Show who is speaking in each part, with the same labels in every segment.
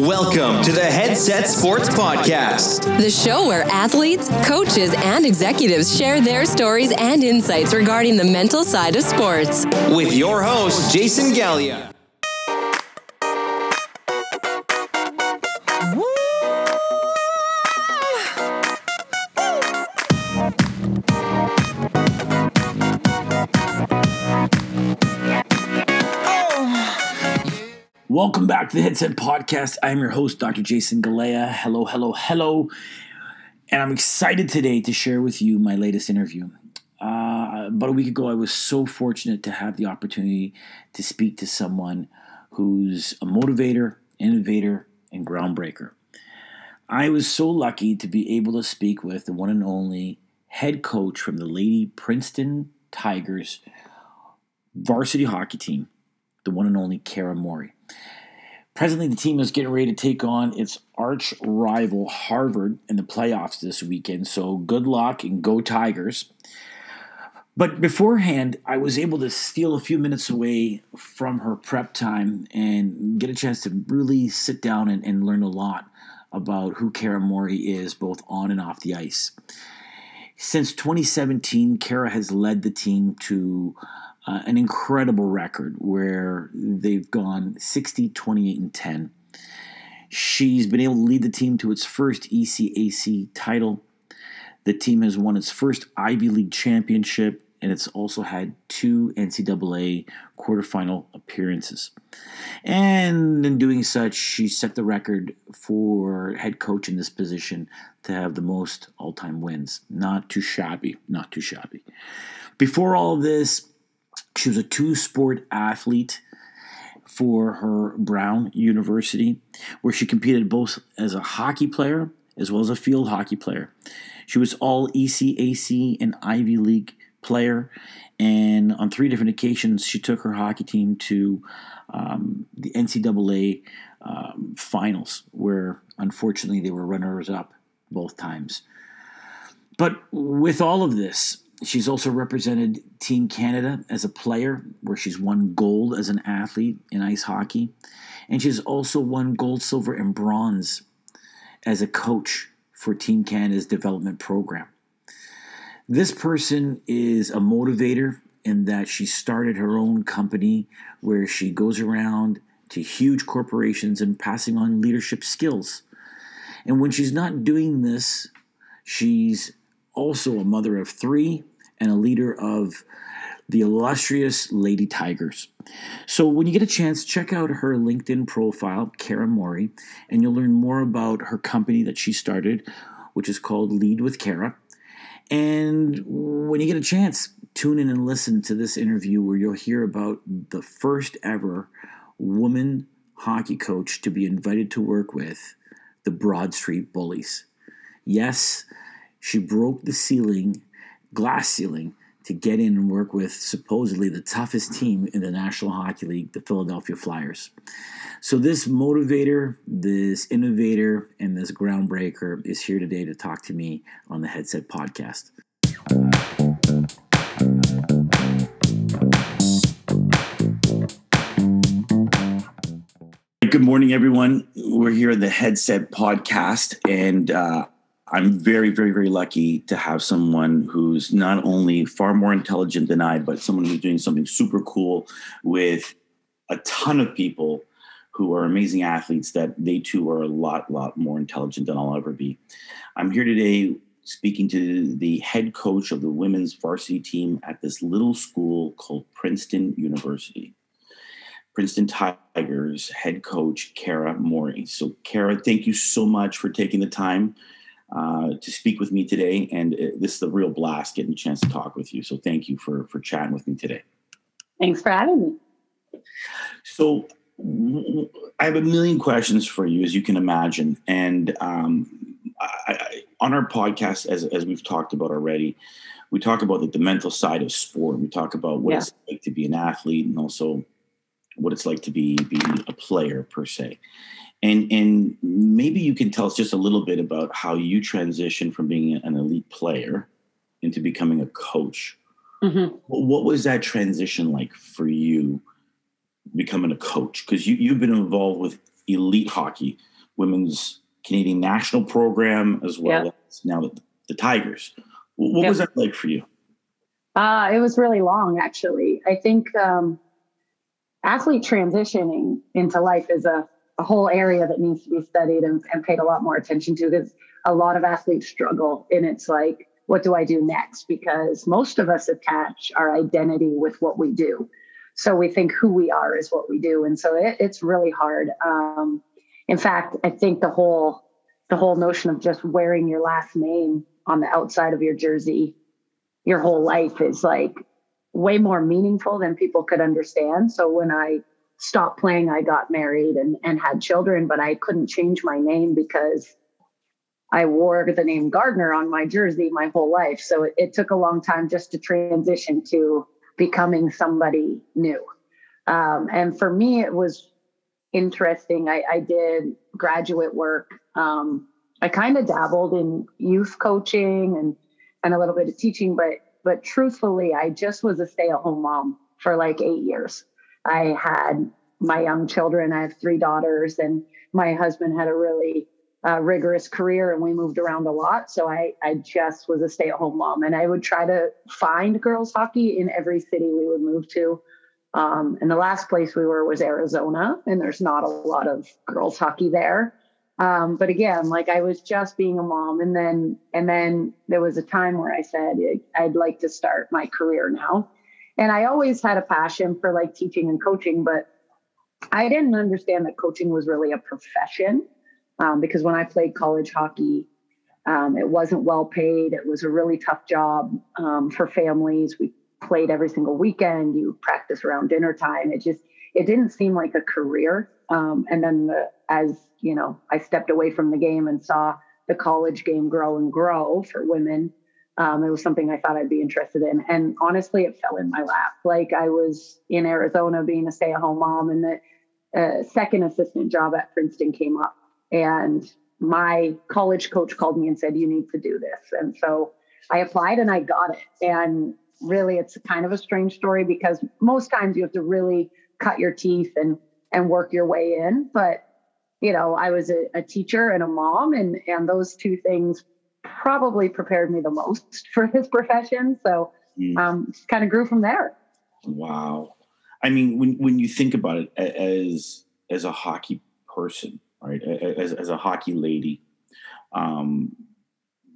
Speaker 1: Welcome to the Headset Sports Podcast,
Speaker 2: the show where athletes, coaches, and executives share their stories and insights regarding the mental side of sports.
Speaker 1: With your host, Jason Gallia.
Speaker 3: Welcome back to the Headset Podcast. I am your host, Dr. Jason Galea. Hello, hello, hello. And I'm excited today to share with you my latest interview. Uh, about a week ago, I was so fortunate to have the opportunity to speak to someone who's a motivator, innovator, and groundbreaker. I was so lucky to be able to speak with the one and only head coach from the Lady Princeton Tigers varsity hockey team, the one and only Cara Morey. Presently, the team is getting ready to take on its arch rival Harvard in the playoffs this weekend. So good luck and go Tigers. But beforehand, I was able to steal a few minutes away from her prep time and get a chance to really sit down and, and learn a lot about who Cara Morey is, both on and off the ice. Since 2017, Cara has led the team to uh, an incredible record where they've gone 60, 28, and 10. She's been able to lead the team to its first ECAC title. The team has won its first Ivy League championship, and it's also had two NCAA quarterfinal appearances. And in doing such, she set the record for head coach in this position to have the most all time wins. Not too shabby, not too shabby. Before all this, she was a two sport athlete for her Brown University, where she competed both as a hockey player as well as a field hockey player. She was all ECAC and Ivy League player, and on three different occasions, she took her hockey team to um, the NCAA um, finals, where unfortunately they were runners up both times. But with all of this, She's also represented Team Canada as a player, where she's won gold as an athlete in ice hockey. And she's also won gold, silver, and bronze as a coach for Team Canada's development program. This person is a motivator in that she started her own company where she goes around to huge corporations and passing on leadership skills. And when she's not doing this, she's also a mother of three and a leader of the illustrious Lady Tigers. So when you get a chance, check out her LinkedIn profile, Cara Morey, and you'll learn more about her company that she started, which is called Lead with Cara. And when you get a chance, tune in and listen to this interview where you'll hear about the first ever woman hockey coach to be invited to work with the Broad Street Bullies. Yes, she broke the ceiling glass ceiling to get in and work with supposedly the toughest team in the National Hockey League, the Philadelphia Flyers. So, this motivator, this innovator, and this groundbreaker is here today to talk to me on the Headset Podcast. Good morning, everyone. We're here at the Headset Podcast, and uh, I'm very, very, very lucky to have someone who's not only far more intelligent than I, but someone who's doing something super cool with a ton of people who are amazing athletes that they too are a lot, lot more intelligent than I'll ever be. I'm here today speaking to the head coach of the women's varsity team at this little school called Princeton University. Princeton Tigers head coach Cara Morey. So, Cara, thank you so much for taking the time uh, to speak with me today. And uh, this is a real blast getting a chance to talk with you. So thank you for for chatting with me today.
Speaker 4: Thanks for having me.
Speaker 3: So I have a million questions for you, as you can imagine. And um, I, I, on our podcast, as, as we've talked about already, we talk about like, the mental side of sport. We talk about what yeah. it's like to be an athlete and also what it's like to be, be a player per se. And and maybe you can tell us just a little bit about how you transitioned from being an elite player into becoming a coach. Mm-hmm. What was that transition like for you becoming a coach? Because you, you've been involved with elite hockey women's Canadian national program as well
Speaker 4: Yep.
Speaker 3: as now the, the Tigers. What
Speaker 4: Yep.
Speaker 3: was that like for you?
Speaker 4: Uh, it was really long, actually. I think um, athlete transitioning into life is a, a whole area that needs to be studied and, and paid a lot more attention to because a lot of athletes struggle. And it's like, what do I do next? Because most of us attach our identity with what we do. So we think who we are is what we do. And so it, it's really hard. Um, in fact, I think the whole the whole notion of just wearing your last name on the outside of your jersey your whole life is like way more meaningful than people could understand. So when I stopped playing, I got married and, and had children, but I couldn't change my name because I wore the name Gardner on my jersey my whole life. So it, it took a long time just to transition to becoming somebody new. Um, and for me, it was interesting. I, I did graduate work. Um, I kind of dabbled in youth coaching and and a little bit of teaching, but but truthfully, I just was a stay-at-home mom for like eight years. I had my young children. I have three daughters, and my husband had a really uh, rigorous career, and we moved around a lot. So I I just was a stay-at-home mom, and I would try to find girls hockey in every city we would move to. Um, and the last place we were was Arizona, and there's not a lot of girls hockey there. Um, but again, like I was just being a mom, and then and then there was a time where I said I'd like to start my career now, and I always had a passion for like teaching and coaching, but I didn't understand that coaching was really a profession um, because when I played college hockey, um, it wasn't well paid. It was a really tough job um, for families. We played every single weekend. You practice around dinner time. It just it didn't seem like a career. Um, and then the, as you know, I stepped away from the game and saw the college game grow and grow for women. Um, it was something I thought I'd be interested in. And honestly, it fell in my lap. Like I was in Arizona being a stay at home mom, and the uh, second assistant job at Princeton came up. And my college coach called me and said, You need to do this. And so I applied and I got it. And really, it's kind of a strange story because most times you have to really cut your teeth and and work your way in. But you know, I was a, a teacher and a mom, and and those two things probably prepared me the most for this profession. So
Speaker 3: Mm.
Speaker 4: um, kind of grew from there.
Speaker 3: Wow. I mean, when when you think about it as as a hockey person, right? As as a hockey lady, um,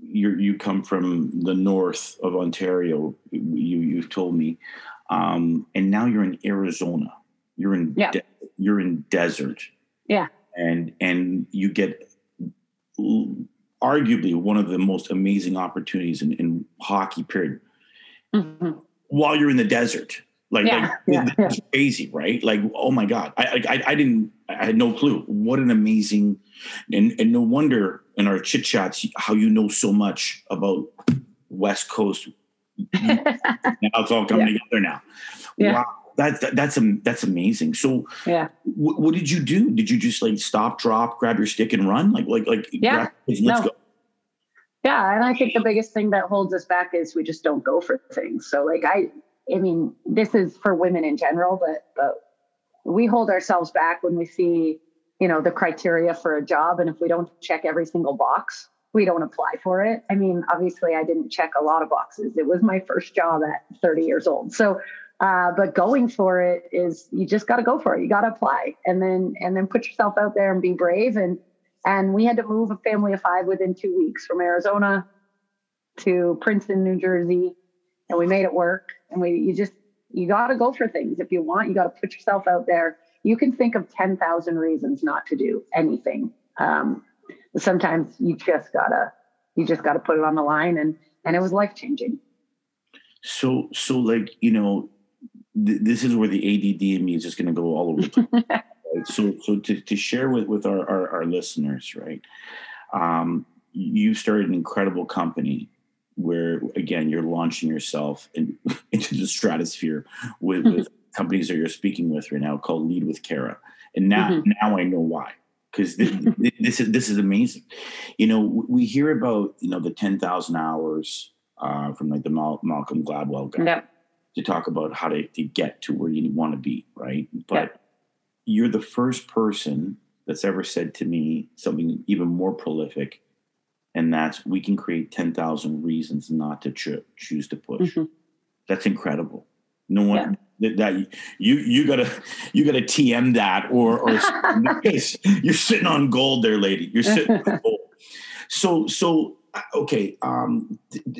Speaker 3: you you come from the north of Ontario. You you've told me, um, and now you're in Arizona. You're in
Speaker 4: Yeah.
Speaker 3: de- you're in desert.
Speaker 4: Yeah.
Speaker 3: and and you get arguably one of the most amazing opportunities in, in hockey. Period
Speaker 4: Mhm.
Speaker 3: while you're in the desert. Like,
Speaker 4: Yeah,
Speaker 3: like
Speaker 4: yeah,
Speaker 3: that's crazy, right? Like, oh my God. I, I I didn't I had no clue. What an amazing and and no wonder in our chit chats how you know so much about West Coast. now it's all coming together now.
Speaker 4: Yeah.
Speaker 3: Wow. That's that, that's that's amazing. So,
Speaker 4: yeah.
Speaker 3: wh- what did you do? Did you just like stop, drop, grab your stick, and run? Like, like, like,
Speaker 4: Yeah.
Speaker 3: grab-
Speaker 4: No.
Speaker 3: go.
Speaker 4: Yeah, and I think the biggest thing that holds us back is we just don't go for things. So like I I mean, this is for women in general, but but we hold ourselves back when we see, you know, the criteria for a job and if we don't check every single box, we don't apply for it. I mean, obviously I didn't check a lot of boxes. It was my first job at 30 years old. So uh, but going for it is you just got to go for it. You got to apply and then and then put yourself out there and be brave and and we had to move a family of five within two weeks from Arizona to Princeton, New Jersey, and we made it work. And we, you just, you got to go for things. If you want, you got to put yourself out there. You can think of 10,000 reasons not to do anything. Um, sometimes you just gotta, you just gotta put it on the line and, and it was life changing.
Speaker 3: So, so like you know, th- this is where the ADD in me is just going to go all over the place. right? So, so to, to share with with our, our our listeners, right? Um, you started an incredible company where again you're launching yourself in, into the stratosphere with, with companies that you're speaking with right now called Lead with Cara, and now
Speaker 4: Mhm.
Speaker 3: now I know why because this, this is this is amazing. You know, we hear about you know the ten thousand hours uh, from like the Mal- Malcolm Gladwell guy
Speaker 4: Yep.
Speaker 3: To talk about how to, to get to where you want to be, right? But
Speaker 4: Yeah.
Speaker 3: you're the first person that's ever said to me something even more prolific, and that's we can create 10,000 reasons not to cho- choose to push.
Speaker 4: Mhm.
Speaker 3: That's incredible. No one that, that you you gotta you gotta TM that or or you're sitting on gold there, lady. You're sitting on gold. So so uh, okay. Um,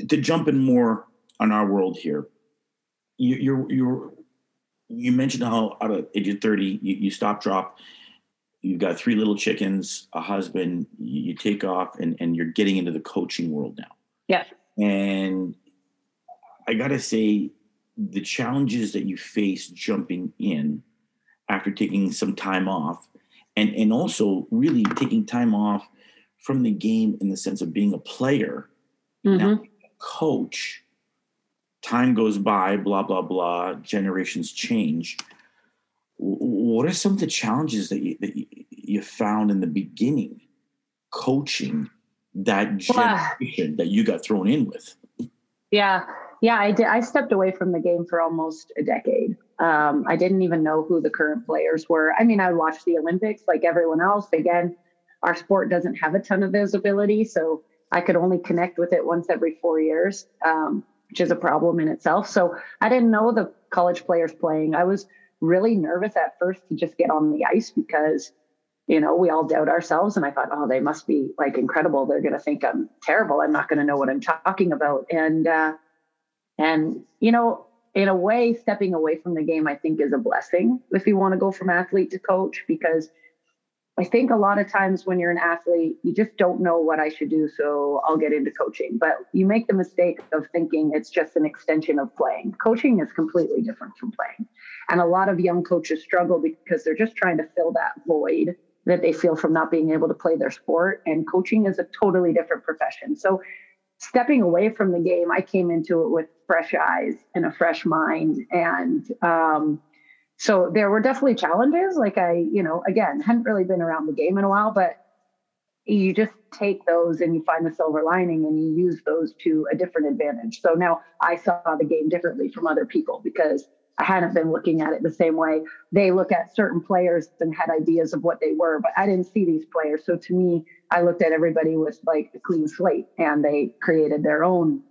Speaker 3: to jump in more on our world here, you, you're you're you mentioned how out of age of 30 you, you stop drop you've got three little chickens a husband you, you take off and, and you're getting into the coaching world now
Speaker 4: Yeah.
Speaker 3: and i gotta say the challenges that you face jumping in after taking some time off and and also really taking time off from the game in the sense of being a player now
Speaker 4: Mhm.
Speaker 3: coach time goes by blah blah blah generations change what are some of the challenges that you, that you, found in the beginning coaching that generation that you got thrown in with
Speaker 4: Yeah, yeah, I did. I stepped away from the game for almost a decade. Um, I didn't even know who the current players were. I mean, I watched the Olympics like everyone else. Again, our sport doesn't have a ton of visibility, so I could only connect with it once every four years, um, which is a problem in itself. So I didn't know the college players playing. I was really nervous at first to just get on the ice because you know, we all doubt ourselves. And I thought, oh, they must be like incredible. They're going to think I'm terrible. I'm not going to know what I'm talking about. And, uh, and, you know, in a way, stepping away from the game, I think is a blessing if you want to go from athlete to coach, because I think a lot of times when you're an athlete, you just don't know what I should do. So I'll get into coaching. But you make the mistake of thinking it's just an extension of playing. Coaching is completely different from playing. And a lot of young coaches struggle because they're just trying to fill that void that they feel from not being able to play their sport. And coaching is a totally different profession. So, stepping away from the game, I came into it with fresh eyes and a fresh mind. And um, so, there were definitely challenges. Like, I, you know, again, hadn't really been around the game in a while, but you just take those and you find the silver lining and you use those to a different advantage. So now I saw the game differently from other people because I hadn't been looking at it the same way. They look at certain players and had ideas of what they were, but I didn't see these players. So to me, I looked at everybody with like a clean slate and they created their own,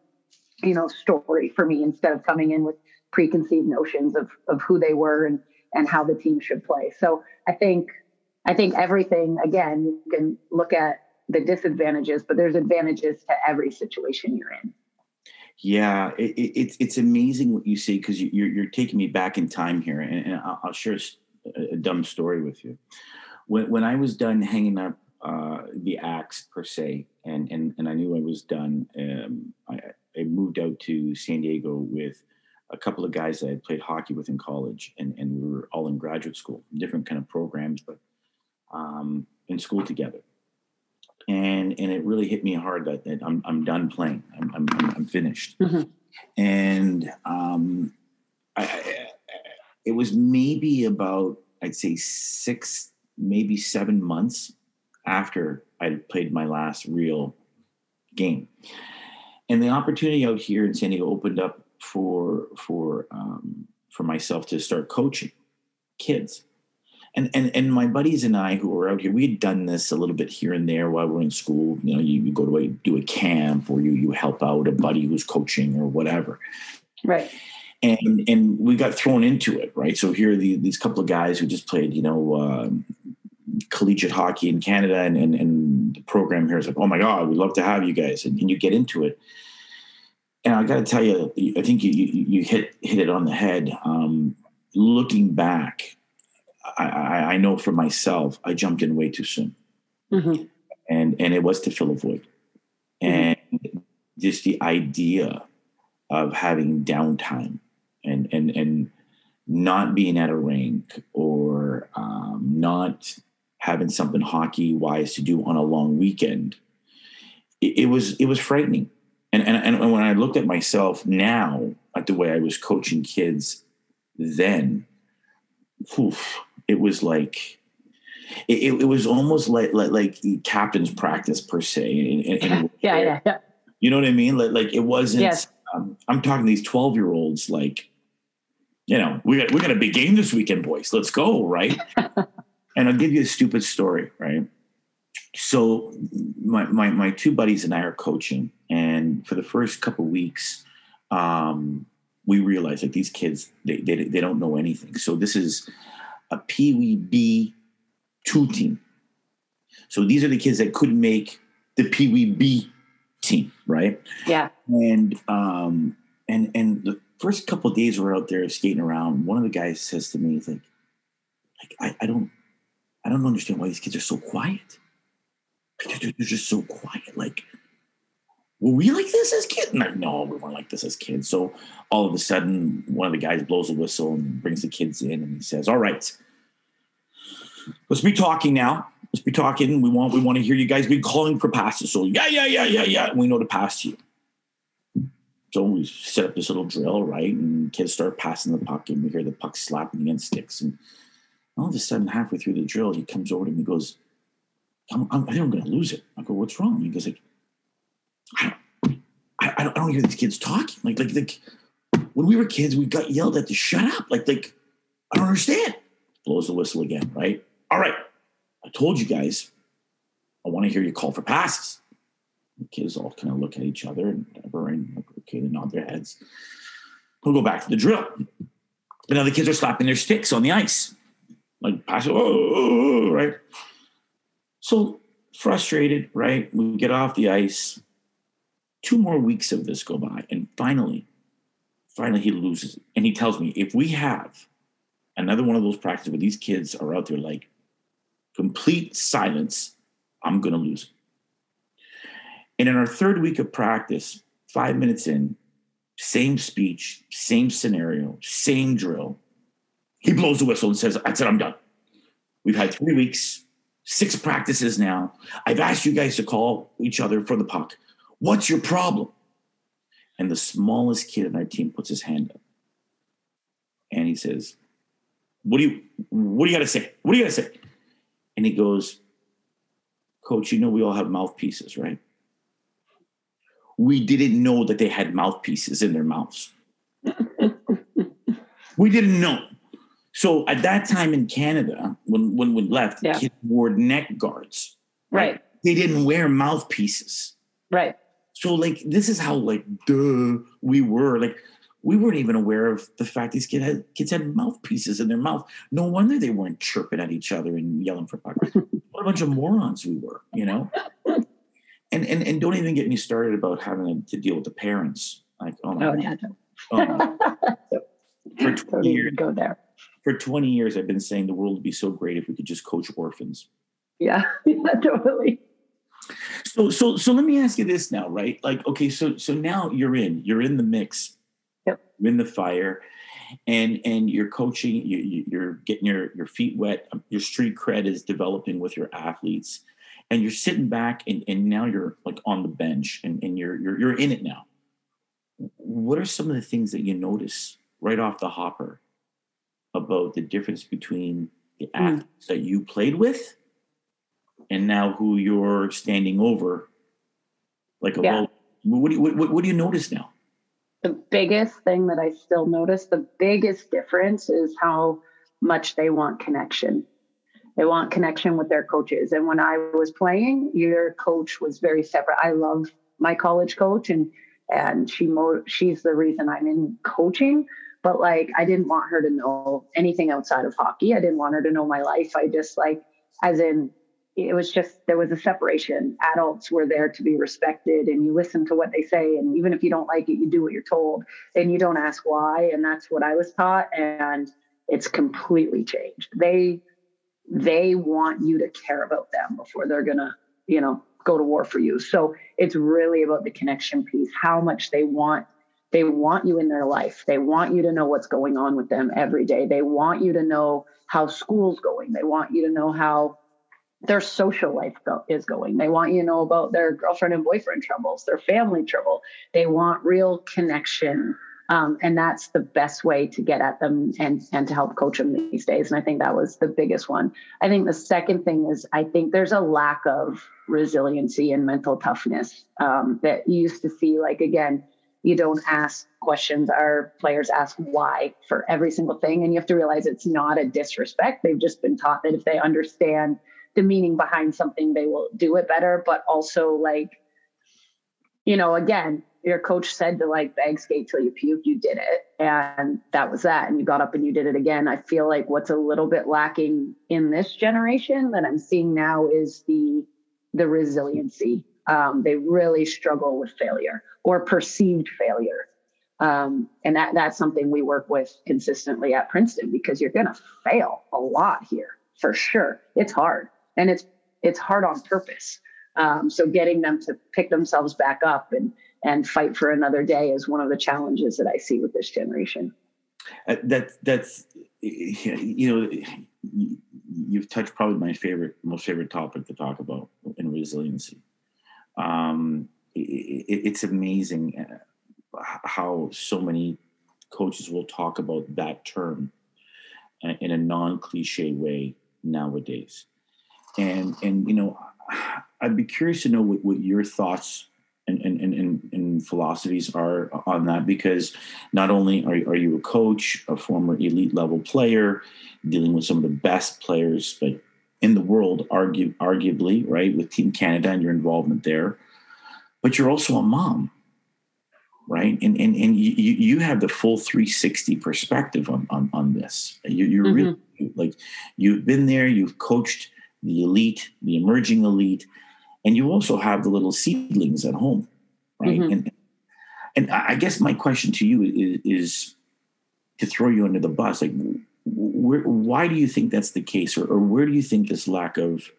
Speaker 4: you know, story for me instead of coming in with preconceived notions of of who they were and and how the team should play. So I think I think everything again, you can look at the disadvantages, but there's advantages to every situation you're in.
Speaker 3: Yeah, it, it, it's it's amazing what you say because you, you're you're taking me back in time here, and, and I'll, I'll share a dumb story with you. When when I was done hanging up uh, the axe per se, and and and I knew I was done, um, I, I moved out to San Diego with a couple of guys that I played hockey with in college, and and we were all in graduate school, different kind of programs, but um, in school together and and it really hit me hard that, that I'm I'm done playing. I'm I'm, I'm- finished.
Speaker 4: Mhm.
Speaker 3: And um, I, I, it was maybe about I'd say six, maybe seven months after I played my last real game, and the opportunity out here in San Diego opened up for for um, for myself to start coaching kids and and and my buddies and I who were out here, we had done this a little bit here and there while we are in school. You know, you, you go to a, do a camp or you you help out a buddy who's coaching or whatever.
Speaker 4: Right.
Speaker 3: And and we got thrown into it, right? So here are the, these couple of guys who just played, you know, um, collegiate hockey in Canada, and, and and the program here is like, oh my god, we'd love to have you guys, and, and you get into it. And I got to tell you, I think you, you you hit hit it on the head. Um, looking back, I, I, I know for myself, I jumped in way too soon,
Speaker 4: Mhm.
Speaker 3: and and it was to fill a void, and just the idea of having downtime and and and not being at a rink or um, not having something hockey wise to do on a long weekend, it, it was it was frightening. And, and and when I looked at myself now at the way I was coaching kids then, oof, it was like it, it, was almost like, like like captain's practice per se. In, in, in
Speaker 4: Yeah, yeah, yeah.
Speaker 3: you know what I mean? Like, like it wasn't.
Speaker 4: Yes.
Speaker 3: Um, I'm talking these 12 year olds. Like, you know, we got we got a big game this weekend, boys. Let's go, right? And I'll give you a stupid story, right? So my, my, my two buddies and I are coaching. And for the first couple weeks, um, we realized that these kids, they, they, they don't know anything. So this is a Pee Wee B two team. So these are the kids that couldn't make the Pee Wee B team, right?
Speaker 4: Yeah.
Speaker 3: And um and and the first couple of days we're out there skating around, one of the guys says to me, he's like, like I, I don't I don't understand why these kids are so quiet. They're, just so quiet. Like, were we like this as kids? No, we weren't like this as kids. So all of a sudden, one of the guys blows a whistle and brings the kids in and he says, All right, let's be talking now. Let's be talking. We want we want to hear you guys be calling for passes. So yeah, yeah, yeah, yeah, yeah. We know to pass you. So we set up this little drill, right? And kids start passing the puck, and we hear the puck slapping against sticks. And all of a sudden, halfway through the drill, he comes over to me and goes, I'm, I'm, I think I'm going to lose it. I go, what's wrong? He goes like, I don't, I, don't, I don't hear these kids talking. Like, like, like when we were kids, we got yelled at to shut up. Like, like, I don't understand. Blows the whistle again, right? All right. I told you guys, I want to hear you call for passes. The kids all kind of look at each other and whatever, and like, okay, they nod their heads. We'll go back to the drill. And now the kids are slapping their sticks on the ice. Like pass oh, oh, oh, oh right? So frustrated, right? We get off the ice. Two more weeks of this go by, and finally, finally he loses. And he tells me, if we have another one of those practices where these kids are out there like complete silence, I'm gonna lose. it. And in our third week of practice, five minutes in, same speech, same scenario, same drill. He blows the whistle and says, I said, I'm done. We've had three weeks, six practices now. I've asked you guys to call each other for the puck. What's your problem? And the smallest kid in our team puts his hand up. And he says, What do you what do you gotta say? What do you gotta say? And he goes, Coach, you know we all have mouthpieces, right? We didn't know that they had mouthpieces in their mouths. we didn't know. So at that time in Canada, when when we left,
Speaker 4: Yeah.
Speaker 3: kids wore neck guards.
Speaker 4: Right.
Speaker 3: They didn't wear mouthpieces.
Speaker 4: Right.
Speaker 3: So like this is how like duh we were like we weren't even aware of the fact these kids had kids had mouthpieces in their mouth. No wonder they weren't chirping at each other and yelling for puck. what a bunch of morons we were, you know. And and and don't even get me started about having to deal with the parents. Like oh my
Speaker 4: Oh,
Speaker 3: God.
Speaker 4: yeah. no.
Speaker 3: Oh, my- for 20 years
Speaker 4: go there.
Speaker 3: For 20 years I've been saying the world would be so great if we could just coach orphans.
Speaker 4: Yeah. yeah, totally.
Speaker 3: So so so let me ask you this now, right? Like, okay, so so now you're in, you're in the mix,
Speaker 4: Yep.
Speaker 3: you're in the fire, and and you're coaching, you, you you're getting your your feet wet, um, your street cred is developing with your athletes, and you're sitting back and and now you're like on the bench and and you're you're you're in it now. What are some of the things that you notice right off the hopper about the difference between the
Speaker 4: Hmm.
Speaker 3: athletes that you played with and now who you're standing over like a
Speaker 4: Yeah.
Speaker 3: What do you what, what do you notice now?
Speaker 4: the biggest thing that I still notice, the biggest difference is how much they want connection. They want connection with their coaches. And when I was playing, your coach was very separate. I love my college coach and and she mo- she's the reason I'm in coaching, but like I didn't want her to know anything outside of hockey. I didn't want her to know my life. I just like as in it was just there was a separation. Adults were there to be respected, and you listen to what they say, and even if you don't like it, you do what you're told, and you don't ask why. And that's what I was taught, and it's completely changed. They they want you to care about them before they're gonna, you know, go to war for you. So it's really about the connection piece, how much they want they want you in their life. They want you to know what's going on with them every day. They want you to know how school's going. They want you to know how their social life go- is going. They want you to know about their girlfriend and boyfriend troubles, their family trouble. They want real connection. Um, and that's the best way to get at them and, and to help coach them these days. And I think that was the biggest one. I think the second thing is I think there's a lack of resiliency and mental toughness um, that you used to see. Like, again, You don't ask questions. Our players ask why for every single thing. And you have to realize it's not a disrespect. They've just been taught that if they understand the meaning behind something, they will do it better. But also, like, you know, again, your coach said to like bag skate till you puke, you did it. And that was that. And you got up and you did it again. I feel like what's a little bit lacking in this generation that I'm seeing now is the the resiliency. Um, they really struggle with failure or perceived failure. Um, and that that's something we work with consistently at Princeton because you're gonna fail a lot here for sure. It's hard and it's it's hard on purpose. Um, so getting them to pick themselves back up and and fight for another day is one of the challenges that I see with this generation.
Speaker 3: Uh, that that's you know you've touched probably my favorite most favorite topic to talk about in resiliency. Um, it, it's amazing uh, how so many coaches will talk about that term uh, in a non-cliche way nowadays. And and you know i'd be curious to know what, what your thoughts and, and, and, and, philosophies are on that because not only are, are you a coach, a former elite level player, dealing with some of the best players but in the world, argue, arguably, right, with Team Canada and your involvement there, but you're also a mom, right? And and, and you, you have the full 360 perspective on, on, on this. You, you're mm-hmm. really like, you've been there, you've coached the elite, the emerging elite, and you also have the little seedlings at home, right? Mm-hmm. And and I guess my question to you is, is, to throw you under the bus, like, where, why do you think that's the case, or, or where do you think this lack of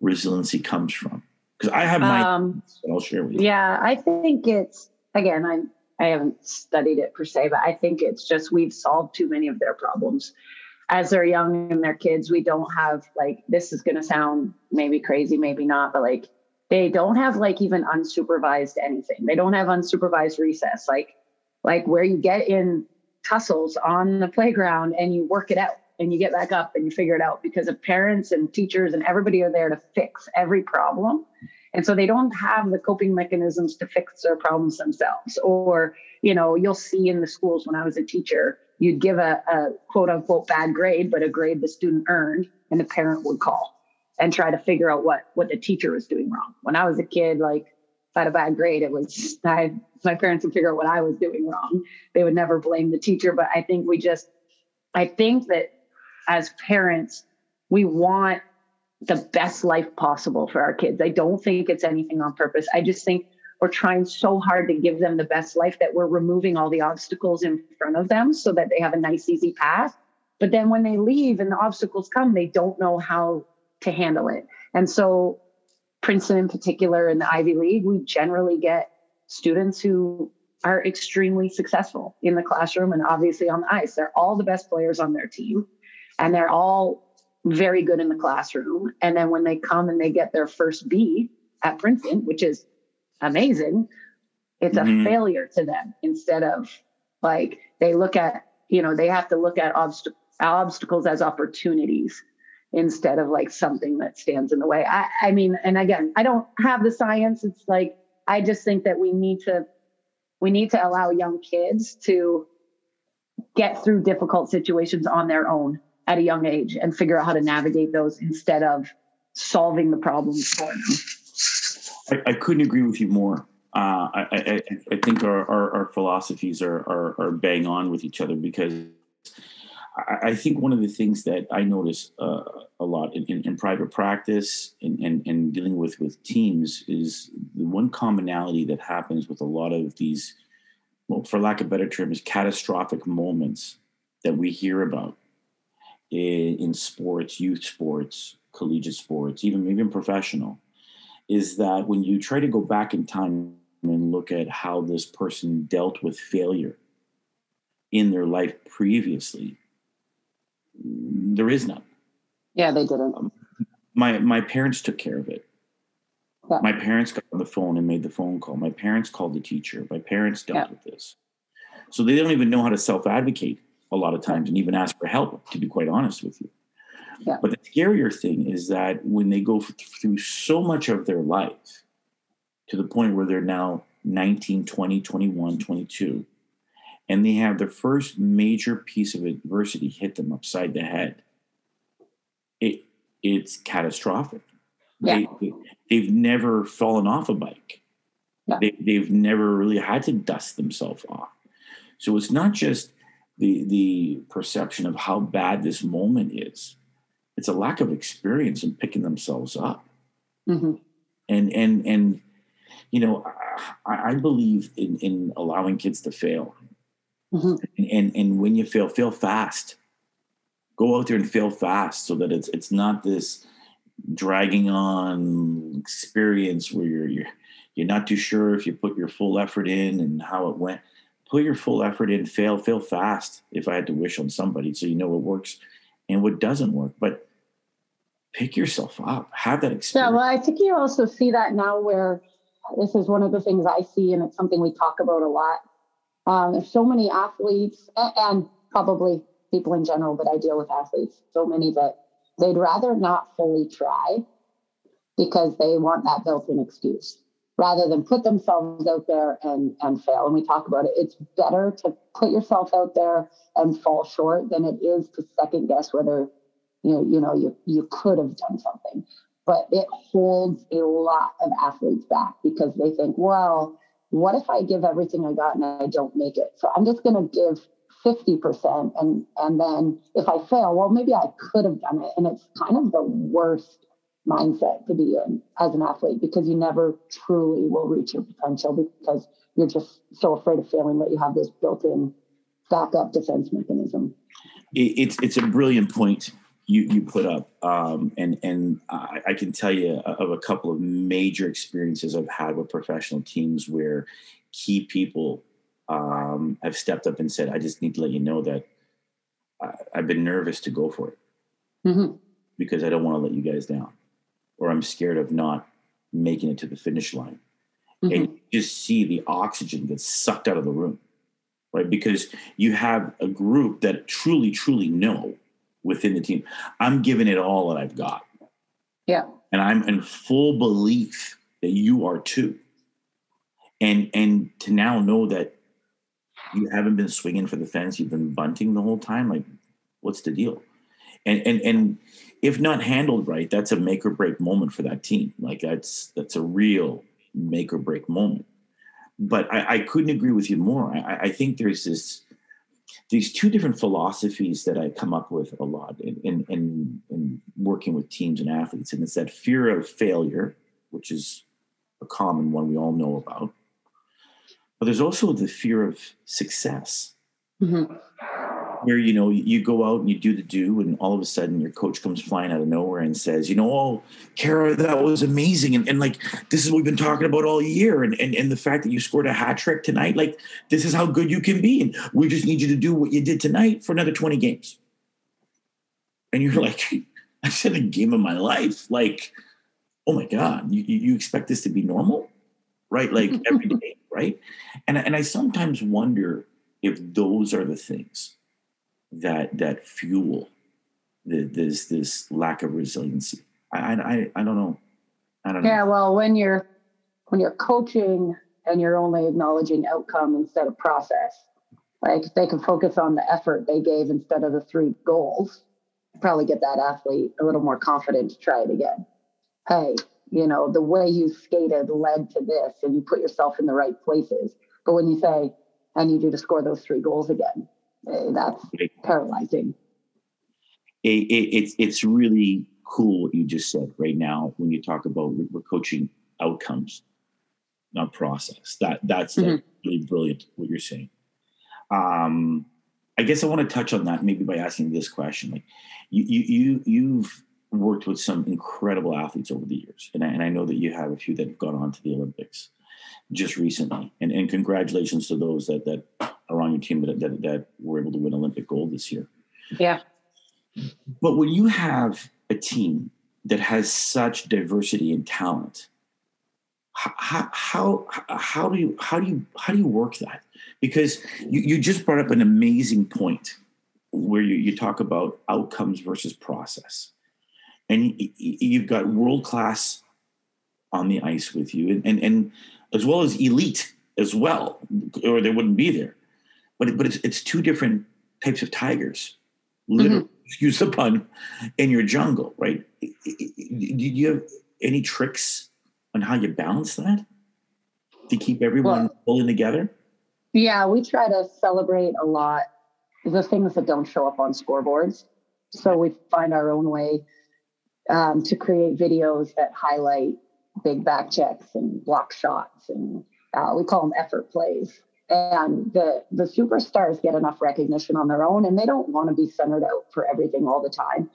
Speaker 3: resiliency comes from? Because I have my, um, I'll share with you.
Speaker 4: Yeah, I think it's again, I I haven't studied it per se, but I think it's just we've solved too many of their problems as they're young and they're kids, we don't have like this is going to sound maybe crazy, maybe not, but like they don't have like even unsupervised anything. They don't have unsupervised recess, like like where you get in tussles on the playground and you work it out and you get back up and you figure it out because of parents and teachers and everybody are there to fix every problem. And so they don't have the coping mechanisms to fix their problems themselves. Or, you know, you'll see in the schools when I was a teacher, you'd give a, a quote unquote bad grade, but a grade the student earned, and the parent would call and try to figure out what what the teacher was doing wrong. When I was a kid, like I had a bad grade, it was I my parents would figure out what I was doing wrong. They would never blame the teacher. But I think we just I think that as parents, we want the best life possible for our kids. I don't think it's anything on purpose. I just think we're trying so hard to give them the best life that we're removing all the obstacles in front of them so that they have a nice, easy path. But then when they leave and the obstacles come, they don't know how to handle it. And so, Princeton in particular, in the Ivy League, we generally get students who are extremely successful in the classroom and obviously on the ice. They're all the best players on their team and they're all very good in the classroom. And then when they come and they get their first B at Princeton, which is amazing, it's mm-hmm. a failure to them instead of like they look at, you know, they have to look at obst- obstacles as opportunities instead of like something that stands in the way. I, I mean, and again, I don't have the science. It's like, I just think that we need to, we need to allow young kids to get through difficult situations on their own at a young age and figure out how to navigate those instead of solving the problems for them.
Speaker 3: I, I couldn't agree with you more. Uh, I, I, I, think our, our, our philosophies are, are, are, bang on with each other because I, think one of the things that I notice uh, a lot in, in, in private practice and, and, and, dealing with, with teams is the one commonality that happens with a lot of these, well, for lack of better terms, catastrophic moments that we hear about in, in sports, youth sports, collegiate sports, even even professional is that when you try to go back in time and look at how this person dealt with failure in their life previously, there is none.
Speaker 4: Yeah, they didn't. Um,
Speaker 3: my my parents took care of it. Yeah. My parents got on the phone and made the phone call. My parents called the teacher. My parents dealt yeah. with this. So they don't even know how to self advocate a lot of times and even ask for help, to be quite honest with you. Yeah. But the scarier thing is that when they go through so much of their life to the point where they're now 19, 20, 21, 22, and they have the first major piece of adversity hit them upside the head, it it's catastrophic.
Speaker 4: Yeah.
Speaker 3: They, they've never fallen off a bike.
Speaker 4: Yeah.
Speaker 3: They, they've never really had to dust themselves off. So it's not just the the perception of how bad this moment is. It's a lack of experience in picking themselves up.
Speaker 4: Mm-hmm.
Speaker 3: And and and you know, I, I believe in in allowing kids to fail.
Speaker 4: Hmm
Speaker 3: And, and and when you fail, fail fast. Go out there and fail fast so that it's it's not this dragging on experience where you're you're you're not too sure if you put your full effort in and how it went. Put your full effort in, fail, fail fast. If I had to wish on somebody, so you know what works and what doesn't work. But pick yourself up, have that experience.
Speaker 4: Yeah, well, I think you also see that now where this is one of the things I see, and it's something we talk about a lot. Um, there's so many athletes and, and probably people in general, but I deal with athletes, so many that they'd rather not fully try because they want that built in excuse rather than put themselves out there and, and fail. And we talk about it. It's better to put yourself out there and fall short than it is to second guess whether you know, you know, you, you could have done something but it holds a lot of athletes back because they think, well, what if I give everything I got and I don't make it? So I'm just going to give 50% and and then if I fail, well, maybe I could have done it. And it's kind of the worst mindset to be in as an athlete because you never truly will reach your potential because you're just so afraid of failing that you have this built-in backup defense mechanism.
Speaker 3: it's it's a brilliant point you you put up, um, and and I, I can tell you of a couple of major experiences I've had with professional teams where key people um, have stepped up and said, "I just need to let you know that I, I've been nervous to go for it
Speaker 4: Mhm.
Speaker 3: because I don't want to let you guys down, or I'm scared of not making it to the finish line."
Speaker 4: Mhm.
Speaker 3: and you just see the oxygen get sucked out of the room, right? Because you have a group that truly, truly know within the team, I'm giving it all that I've got.
Speaker 4: Yeah.
Speaker 3: And I'm in full belief that you are too. And and to now know that you haven't been swinging for the fence, you've been bunting the whole time, like what's the deal? And and and if not handled right, that's a make or break moment for that team. Like that's that's a real make or break moment. But I, I couldn't agree with you more. I, I think there's this these two different philosophies that I come up with a lot in, in, in, in working with teams and athletes. And it's that fear of failure, which is a common one we all know about. But there's also the fear of success
Speaker 4: Mhm.
Speaker 3: Where you know you go out and you do the do and all of a sudden your coach comes flying out of nowhere and says you know oh cara that was amazing. And, and like this is what we've been talking about all year. And, and and the fact that you scored a hat trick tonight like this is how good you can be. And we just need you to do what you did tonight for another 20 games. And you're like i said a game of my life. Like oh my god you, you you expect this to be normal? Right? Like every day right? And, and i sometimes wonder if those are the things that that fuel the, this this lack of resiliency. I, I I don't know. I don't know.
Speaker 4: Yeah, well, when you're when you're coaching and you're only acknowledging outcome instead of process, like if they can focus on the effort they gave instead of the three goals, probably get that athlete a little more confident to try it again. Hey, you know, the way you skated led to this and you put yourself in the right places. But when you say, I need you to score those three goals again, that's paralyzing.
Speaker 3: It, it, it's it's really cool what you just said right now when you talk about we're, coaching outcomes, not process. That that's like
Speaker 4: Mhm.
Speaker 3: really brilliant what you're saying. Um, I guess I want to touch on that maybe by asking this question. Like you you you you've worked with some incredible athletes over the years, and I, and I know that you have a few that have gone on to the Olympics just recently. And and congratulations to those that that are on your team that that, that were able to win Olympic gold this year.
Speaker 4: Yeah.
Speaker 3: But when you have a team that has such diversity and talent, how how how do you how do you how do you work that? Because you, you just brought up an amazing point where you, you talk about outcomes versus process, and you, you've got world class on the ice with you, and and, and as well as elite as well, or they wouldn't be there. But but it's it's two different types of tigers. Literally, mm-hmm. excuse the pun, in your jungle, right? Do you have any tricks on how you balance that to keep everyone well, pulling together?
Speaker 4: Yeah, we try to celebrate a lot the things that don't show up on scoreboards. So we find our own way um, to create videos that highlight big back checks and block shots, and uh, we call them effort plays. And the the superstars get enough recognition on their own, and they don't want to be centered out for everything all the time.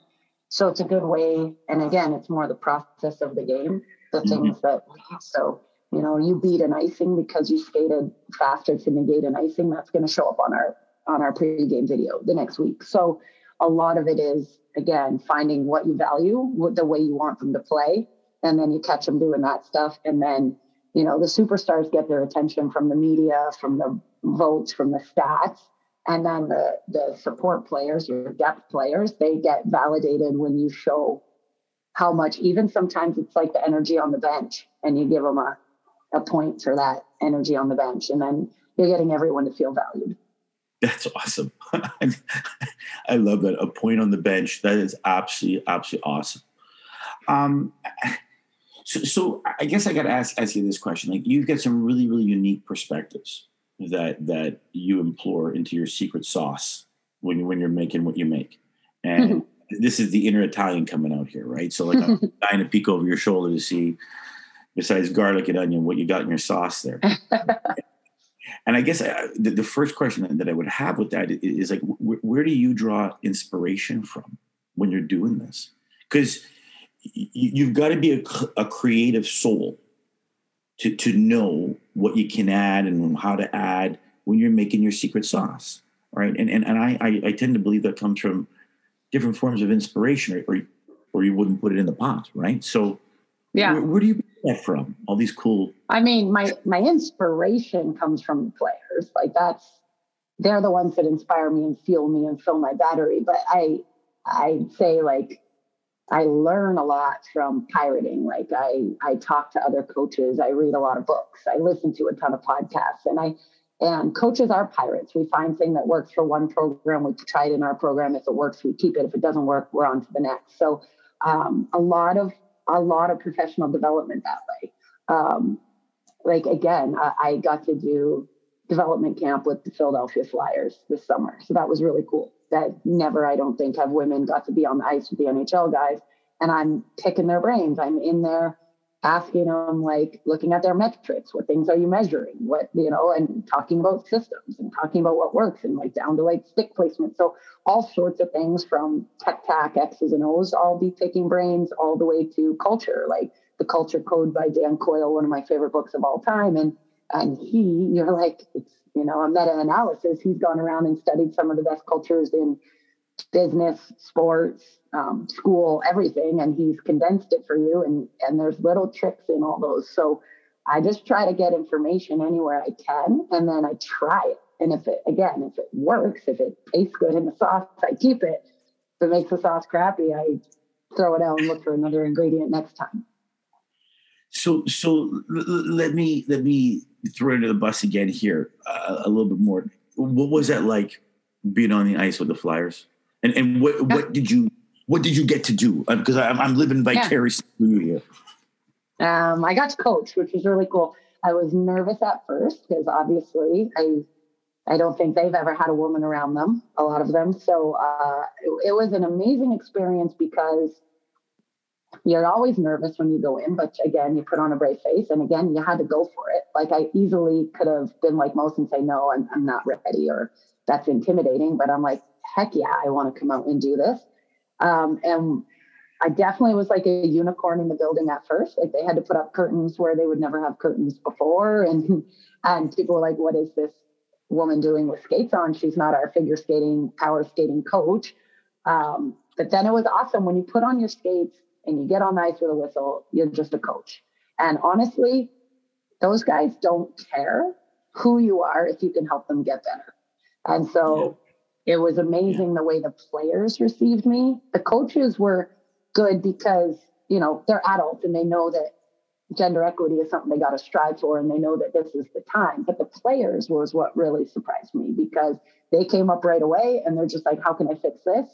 Speaker 4: So it's a good way. And again, it's more the process of the game, the mm-hmm. things that so you know you beat an icing because you skated faster to negate an icing. That's going to show up on our on our pregame video the next week. So a lot of it is again finding what you value, what the way you want them to play, and then you catch them doing that stuff, and then you know the superstars get their attention from the media, from the votes, from the stats, and then the the support players, your depth players, they get validated when you show how much. Even sometimes it's like the energy on the bench, and you give them a a point for that energy on the bench, and then you're getting everyone to feel valued.
Speaker 3: That's awesome. I love that. A point on the bench. That is absolutely, absolutely awesome. Um, so, so I guess I got to ask, ask you this question. Like, you've got some really, really unique perspectives that that you implore into your secret sauce when you when you're making what you make, and this is the inner Italian coming out here, right? So, like, I'm dying to peek over your shoulder to see, besides garlic and onion, what you got in your sauce there. and I guess I, uh, the, the, first question that I would have with that is, like, wh- where do you draw inspiration from when you're doing this? Because you've got to be a, a, creative soul to, to know what you can add and how to add when you're making your secret sauce, right? And and, and I, I, I tend to believe that comes from different forms of inspiration, or or you wouldn't put it in the pot, right? So, yeah, where, where do you get that from? All these cool
Speaker 4: I mean, my my inspiration comes from players. Like that's they're the ones that inspire me and fuel me and fill my battery. But I I'd say like I learn a lot from pirating. Like I I talk to other coaches, I read a lot of books, I listen to a ton of podcasts, and I and coaches are pirates. We find thing that works for one program, we try it in our program. If it works, we keep it. If it doesn't work, we're on to the next. So um, a lot of a lot of professional development that way. Um, like again, I, I got to do development camp with the Philadelphia Flyers this summer. So that was really cool. That never, I don't think, have women got to be on the ice with the NHL guys. And I'm picking their brains. I'm in there asking them, like, looking at their metrics. What things are you measuring? What, you know, and talking about systems and talking about what works and like down to like stick placement. So all sorts of things from tech tac, X's and O's, I'll be picking brains all the way to culture. Like, the Culture Code by Dan Coyle, one of my favorite books of all time. And and he, you're like, it's you know, a meta-analysis. He's gone around and studied some of the best cultures in business, sports, um, school, everything, and he's condensed it for you. And and there's little tricks in all those. So I just try to get information anywhere I can, and then I try it. And if it again, if it works, if it tastes good in the sauce, I keep it. If it makes the sauce crappy, I throw it out and look for another ingredient next time.
Speaker 3: So so let me let me throw into the bus again here uh, a little bit more. What was that like being on the ice with the Flyers? And and what what did you what did you get to do? Because uh, I'm, I'm living vicariously
Speaker 4: here. Um, I got to coach, which was really cool. I was nervous at first because obviously I I don't think they've ever had a woman around them, a lot of them. So uh, it, it was an amazing experience because you're always nervous when you go in, but again, you put on a brave face. And again, you had to go for it. Like I easily could have been like most and say, no, I'm, I'm not ready or that's intimidating. But I'm like, heck yeah, I want to come out and do this. Um, and I definitely was like a unicorn in the building at first. Like they had to put up curtains where they would never have curtains before. And, and people were like, what is this woman doing with skates on? She's not our figure skating, power skating coach. Um, but then it was awesome when you put on your skates and you get on the ice with a whistle, you're just a coach. And honestly, those guys don't care who you are if you can help them get better. And so yeah. it was amazing yeah. the way the players received me. The coaches were good because, you know, they're adults and they know that gender equity is something they got to strive for and they know that this is the time. But the players was what really surprised me because they came up right away and they're just like, how can I fix this?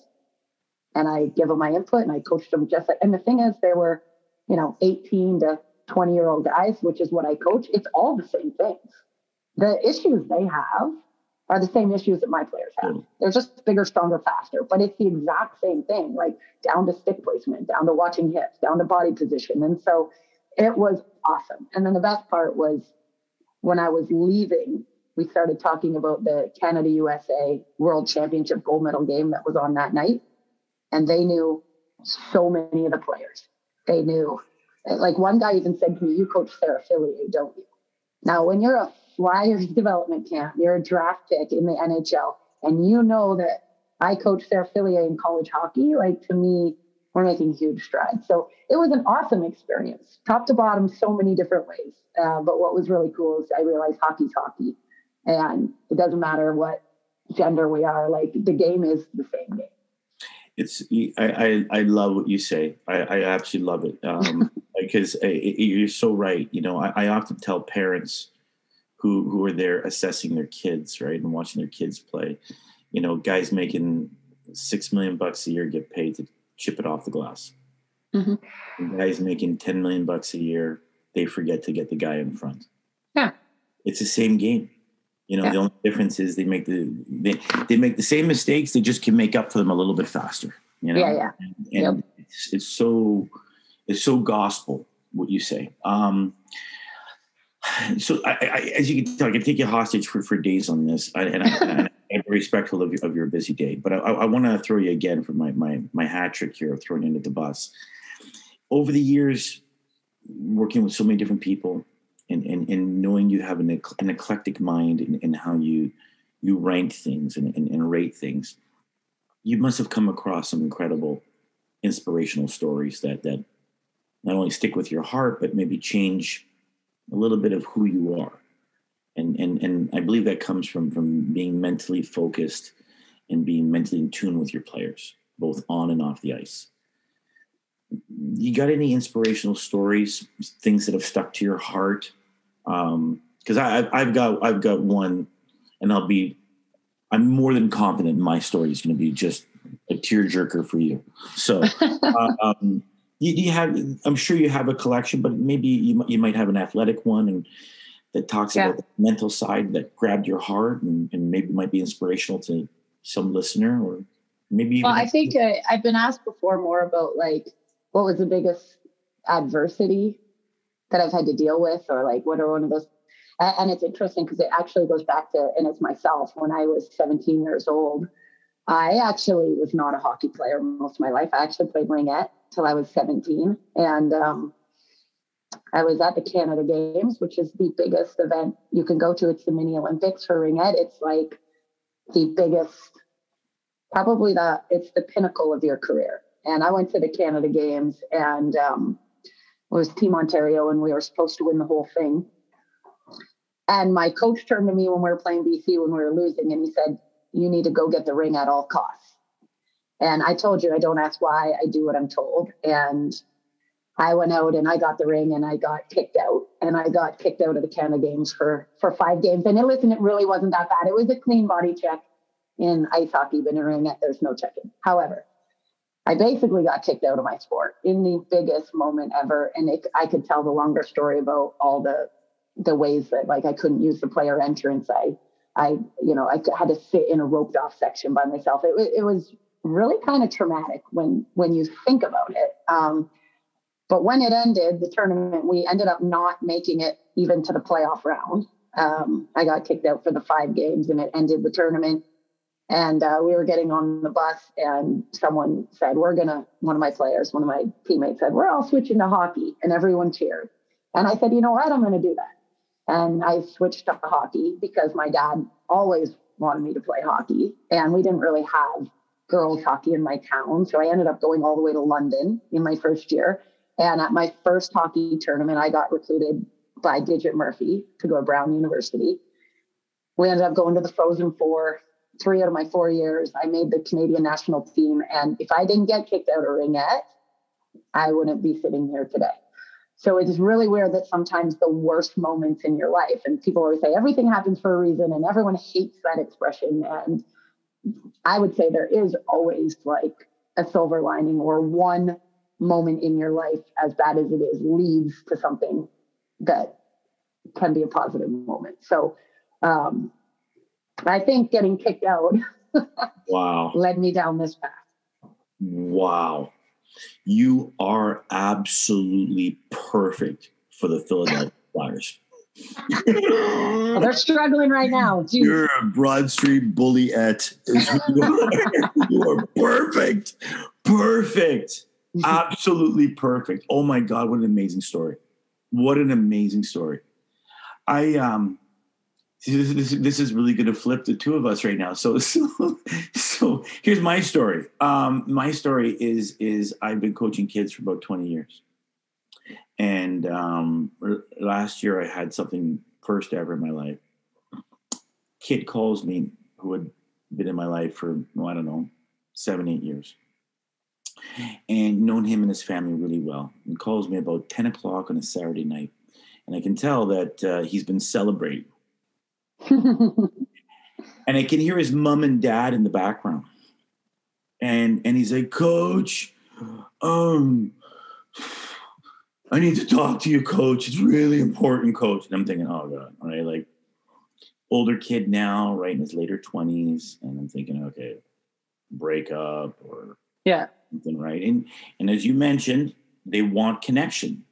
Speaker 4: And I give them my input and I coached them just like, and the thing is, they were, you know, 18 to 20 year old guys, which is what I coach. It's all the same things. The issues they have are the same issues that my players have. Mm. They're just bigger, stronger, faster, but it's the exact same thing, like down to stick placement, down to watching hips, down to body position. And so it was awesome. And then the best part was when I was leaving, we started talking about the Canada USA World Championship gold medal game that was on that night. And they knew so many of the players. They knew, like one guy even said to me, You coach Sarah Fillier, don't you? Now, when you're a Flyers development camp, you're a draft pick in the NHL, and you know that I coach Sarah Fillier in college hockey, like to me, we're making huge strides. So it was an awesome experience, top to bottom, so many different ways. Uh, but what was really cool is I realized hockey's hockey, and it doesn't matter what gender we are. Like the game is the same game.
Speaker 3: It's I I, I love what you say. I, I absolutely love it um, because it, it, you're so right. You know, I, I often tell parents who who are there assessing their kids, right, and watching their kids play. You know, guys making six million bucks a year get paid to chip it off the glass. Mm-hmm. Guys making ten million bucks a year, they forget to get the guy in front.
Speaker 4: Yeah,
Speaker 3: it's the same game. You know, yeah. the only difference is they make the they, they make the same mistakes. They just can make up for them a little bit faster. You know,
Speaker 4: yeah, yeah.
Speaker 3: And, and yep. it's, it's so it's so gospel what you say. Um, so I, I, as you can tell, I can take you hostage for, for days on this, I, and, I, and I'm respectful of, of your busy day. But I, I want to throw you again for my, my my hat trick here of throwing into the bus. Over the years, working with so many different people, and and, and knowing you have an, an eclectic mind in, in how you you rank things and, and, and rate things, you must have come across some incredible inspirational stories that that not only stick with your heart but maybe change a little bit of who you are. And, and, and I believe that comes from, from being mentally focused and being mentally in tune with your players, both on and off the ice. You got any inspirational stories, things that have stuck to your heart? Because um, I, I've got I've got one, and I'll be I'm more than confident my story is going to be just a tearjerker for you. So, uh, um, you, you have i'm sure you have a collection but maybe you, you might have an athletic one and that talks yeah. about the mental side that grabbed your heart and, and, maybe might be inspirational to some listener or maybe
Speaker 4: well i think uh, i've been asked before more about like what was the biggest adversity that i've had to deal with or like what are one of those and it's interesting because it actually goes back to and it's myself when i was 17 years old i actually was not a hockey player most of my life i actually played ringette till I was 17. And um, I was at the Canada Games, which is the biggest event you can go to. It's the mini Olympics for ringette. It's like the biggest, probably the it's the pinnacle of your career. And I went to the Canada Games and um, was Team Ontario, and we were supposed to win the whole thing. And my coach turned to me when we were playing BC when we were losing, and he said, "You need to go get the ring at all costs." And I told you, I don't ask why, I do what I'm told. And I went out and I got the ring and I got kicked out. And I got kicked out of the Canada Games for for five games. And it, listen, it really wasn't that bad. It was a clean body check in ice hockey, but in ringette, there's no checking. However, I basically got kicked out of my sport in the biggest moment ever. And it, I could tell the longer story about all the the ways that like I couldn't use the player entrance. I I you know I had to sit in a roped off section by myself. It, it was really kind of traumatic when when you think about it. Um, but when it ended, the tournament, we ended up not making it even to the playoff round. Um, I got kicked out for the five games, and it ended the tournament. And uh, we were getting on the bus, and someone said, "We're gonna." One of my players, one of my teammates said, "We're all switching to hockey," and everyone cheered. And I said, "You know what? I'm going to do that." And I switched to hockey because my dad always wanted me to play hockey, and we didn't really have girls hockey in my town. So I ended up going all the way to London in my first year. And at my first hockey tournament, I got recruited by Digit Murphy to go to Brown University. We ended up going to the Frozen Four three out of my four years. I made the Canadian national team. And if I didn't get kicked out of ringette, I wouldn't be sitting here today. So it's really weird that sometimes the worst moments in your life, and people always say everything happens for a reason, and everyone hates that expression. And I would say there is always like a silver lining or one moment in your life, as bad as it is, leads to something that can be a positive moment. So um, I think getting kicked out
Speaker 3: wow
Speaker 4: led me down this path.
Speaker 3: Wow. You are absolutely perfect for the Philadelphia Flyers.
Speaker 4: Well, they're struggling right now. Jeez.
Speaker 3: You're a Broad Street bully at you are. you are perfect. Perfect. Absolutely perfect. Oh my God, what an amazing story. What an amazing story. I um this, this, this is really going to flip the two of us right now. So, so, so here's my story. Um, my story is is I've been coaching kids for about 20 years, and um, last year I had something first ever in my life. Kid calls me who had been in my life for well, I don't know seven eight years, and known him and his family really well. And calls me about 10 o'clock on a Saturday night, and I can tell that uh, he's been celebrating and I can hear his mom and dad in the background. And and he's like, Coach, um, I need to talk to you, coach. It's really important, coach. And I'm thinking, oh God, right? Like older kid now, right in his later 20s. And I'm thinking, okay, break up or
Speaker 4: yeah.
Speaker 3: something, right? And and as you mentioned, they want connection.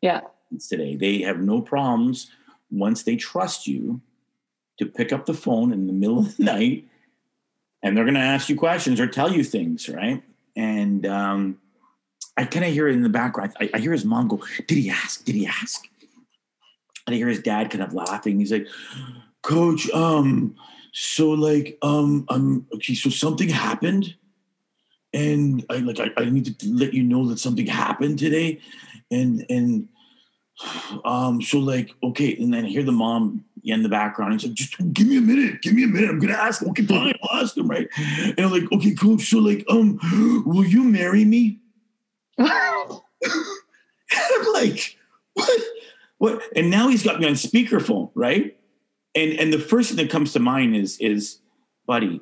Speaker 4: Yeah.
Speaker 3: Today. They have no problems once they trust you to pick up the phone in the middle of the night and they're going to ask you questions or tell you things, right? And um, I kind of hear it in the background. I, I, hear his mom go, Did he ask? Did he ask? And I hear his dad kind of laughing. He's like, Coach, um, so like, um, um, okay, so something happened. And I like I, I need to let you know that something happened today. And and um, so like, okay, and then I hear the mom in the background. He's like, just give me a minute, give me a minute. I'm gonna ask. Okay, fine, I'll ask him, right? And I'm like, okay, cool. So like, um, will you marry me? and I'm like, what? What? And now he's got me on speakerphone, right? And and the first thing that comes to mind is is, buddy,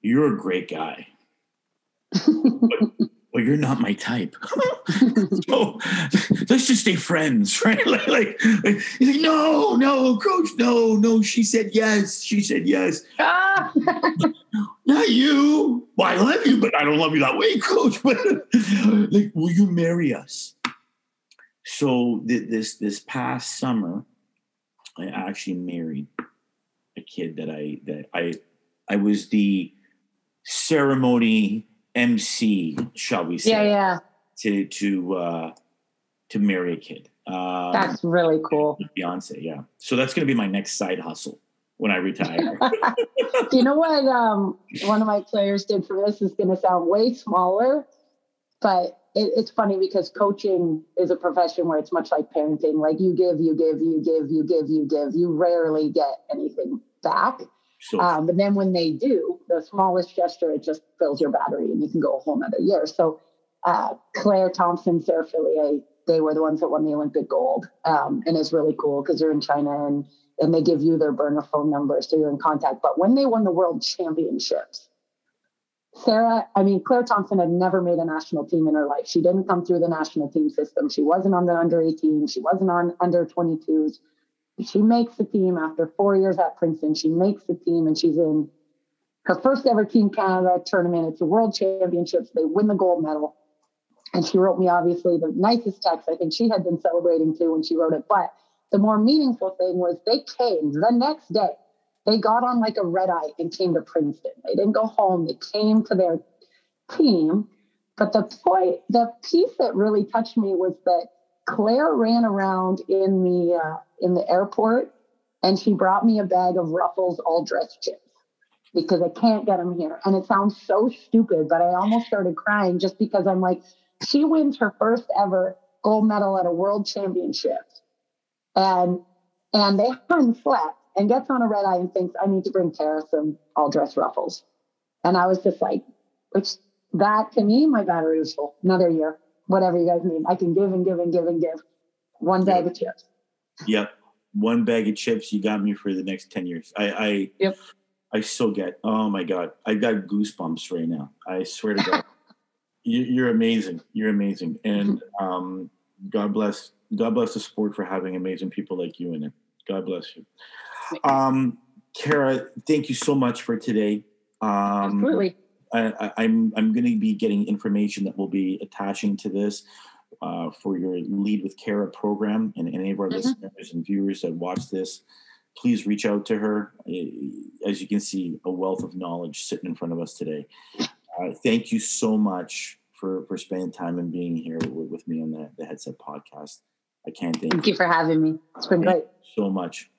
Speaker 3: you're a great guy. but, well, you're not my type. so let's just stay friends, right? Like, like, like, he's like, no, no, coach, no, no. She said yes. She said yes. Ah. not you. Well, I love you, but I don't love you that way, coach. But like, will you marry us? So th- this this past summer, I actually married a kid that I that I I was the ceremony MC, shall we say?
Speaker 4: Yeah, yeah.
Speaker 3: To to uh, to marry a kid.
Speaker 4: Um, that's really cool.
Speaker 3: Beyonce, yeah. So that's going to be my next side hustle when I retire.
Speaker 4: you know what? Um, one of my players did for this is going to sound way smaller, but it, it's funny because coaching is a profession where it's much like parenting. Like you give, you give, you give, you give, you give. You rarely get anything back. Sure. Um, but then when they do, the smallest gesture, it just fills your battery and you can go a whole nother year. So uh, Claire Thompson, Sarah Fillier, they were the ones that won the Olympic gold. Um, and it's really cool because they're in China and, and they give you their burner phone number so you're in contact. But when they won the world championships, Sarah, I mean, Claire Thompson had never made a national team in her life. She didn't come through the national team system. She wasn't on the under 18. She wasn't on under 22s she makes the team after four years at Princeton. She makes the team and she's in her first ever Team Canada tournament. It's the World Championships. They win the gold medal. And she wrote me, obviously, the nicest text. I think she had been celebrating too when she wrote it. But the more meaningful thing was they came the next day. They got on like a red eye and came to Princeton. They didn't go home. They came to their team. But the point, the piece that really touched me was that Claire ran around in the uh, in the airport, and she brought me a bag of Ruffles all dressed chips because I can't get them here. And it sounds so stupid, but I almost started crying just because I'm like, she wins her first ever gold medal at a world championship, and and they hadn't slept and gets on a red eye and thinks I need to bring Cara some all dressed Ruffles, and I was just like, which that to me, my battery was full. Another year whatever you guys need. I can give and give and give and give. One bag of chips.
Speaker 3: Yep. One bag of chips, you got me for the next 10 years. I, I,
Speaker 4: Yep.
Speaker 3: I still get, oh my God, I got goosebumps right now. I swear to God. you, you're amazing. You're amazing. And um, God bless, God bless the sport for having amazing people like you in it. God bless you. Um, Cara, thank you so much for today. Um,
Speaker 4: Absolutely.
Speaker 3: I, I, I'm I'm going to be getting information that will be attaching to this uh, for your Lead with Cara program, and any of our
Speaker 4: Mhm.
Speaker 3: listeners and viewers that watch this, please reach out to her. As you can see, a wealth of knowledge sitting in front of us today. Uh, thank you so much for for spending time and being here with, with me on the, the Headset Podcast. I can't thank
Speaker 4: Thank you for having me. It's been
Speaker 3: Thank
Speaker 4: great.
Speaker 3: so much.